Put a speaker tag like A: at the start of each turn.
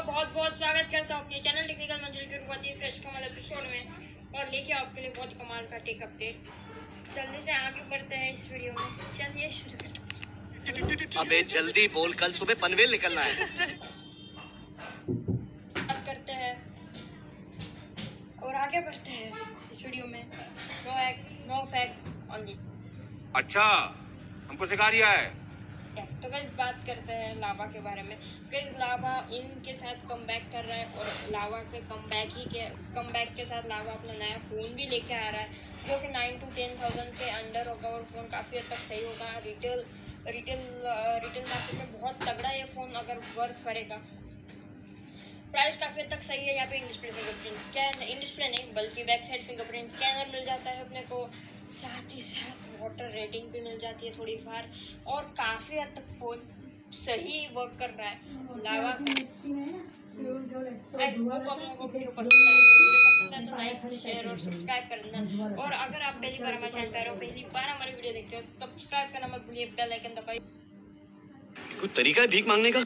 A: सबका बहुत बहुत स्वागत करता हूँ अपने चैनल टेक्निकल मंजिल के बहुत ही फ्रेश कमल एपिसोड में। और लेके आपके लिए बहुत कमाल का टेक अपडेट जल्दी से आगे बढ़ते हैं इस वीडियो में। चलिए शुरू करते
B: अबे
C: जल्दी बोल कल सुबह पनवेल निकलना है।
A: बात करते हैं। और आगे बढ़ते हैं इस वीडियो में। No act no fact only
B: अच्छा हमको सिखा दिया है।
A: तो गैस बात करते हैं लावा के बारे में। गैस लावा इनके साथ कम कर रहा है और लावा के कम ही के कम के साथ लावा अपना नया फ़ोन भी लेके आ रहा है, जो कि नाइन टू टेन थाउज़ेंड के अंडर होगा और फ़ोन काफ़ी हद तक सही होगा। रिटेल रिटेल रिटेल मार्केट में बहुत तगड़ा ये फ़ोन अगर वर्क करेगा। प्राइस काफ़ी हद तक सही है, यहाँ पे in display fingerprint scan in display नहीं, बल्कि बैक साइड फिंगरप्रिंट स्कैनर मिल जाता है अपने को। साथ ही साथ वाटर रेटिंग भी मिल जाती है थोड़ी बार और काफ़ी हद तक फ़ोन सही वर्क कर रहा है।
D: लावा
A: आए तो शेयर और सब्सक्राइब कर देना और अगर आप पहली बार हमारे चैनल पर हो पहली बार हमारी वीडियो देखते हो सब्सक्राइब करना मत भूलिए बेल आइकन दबाइए।
E: कोई तरीका है भीख मांगने का?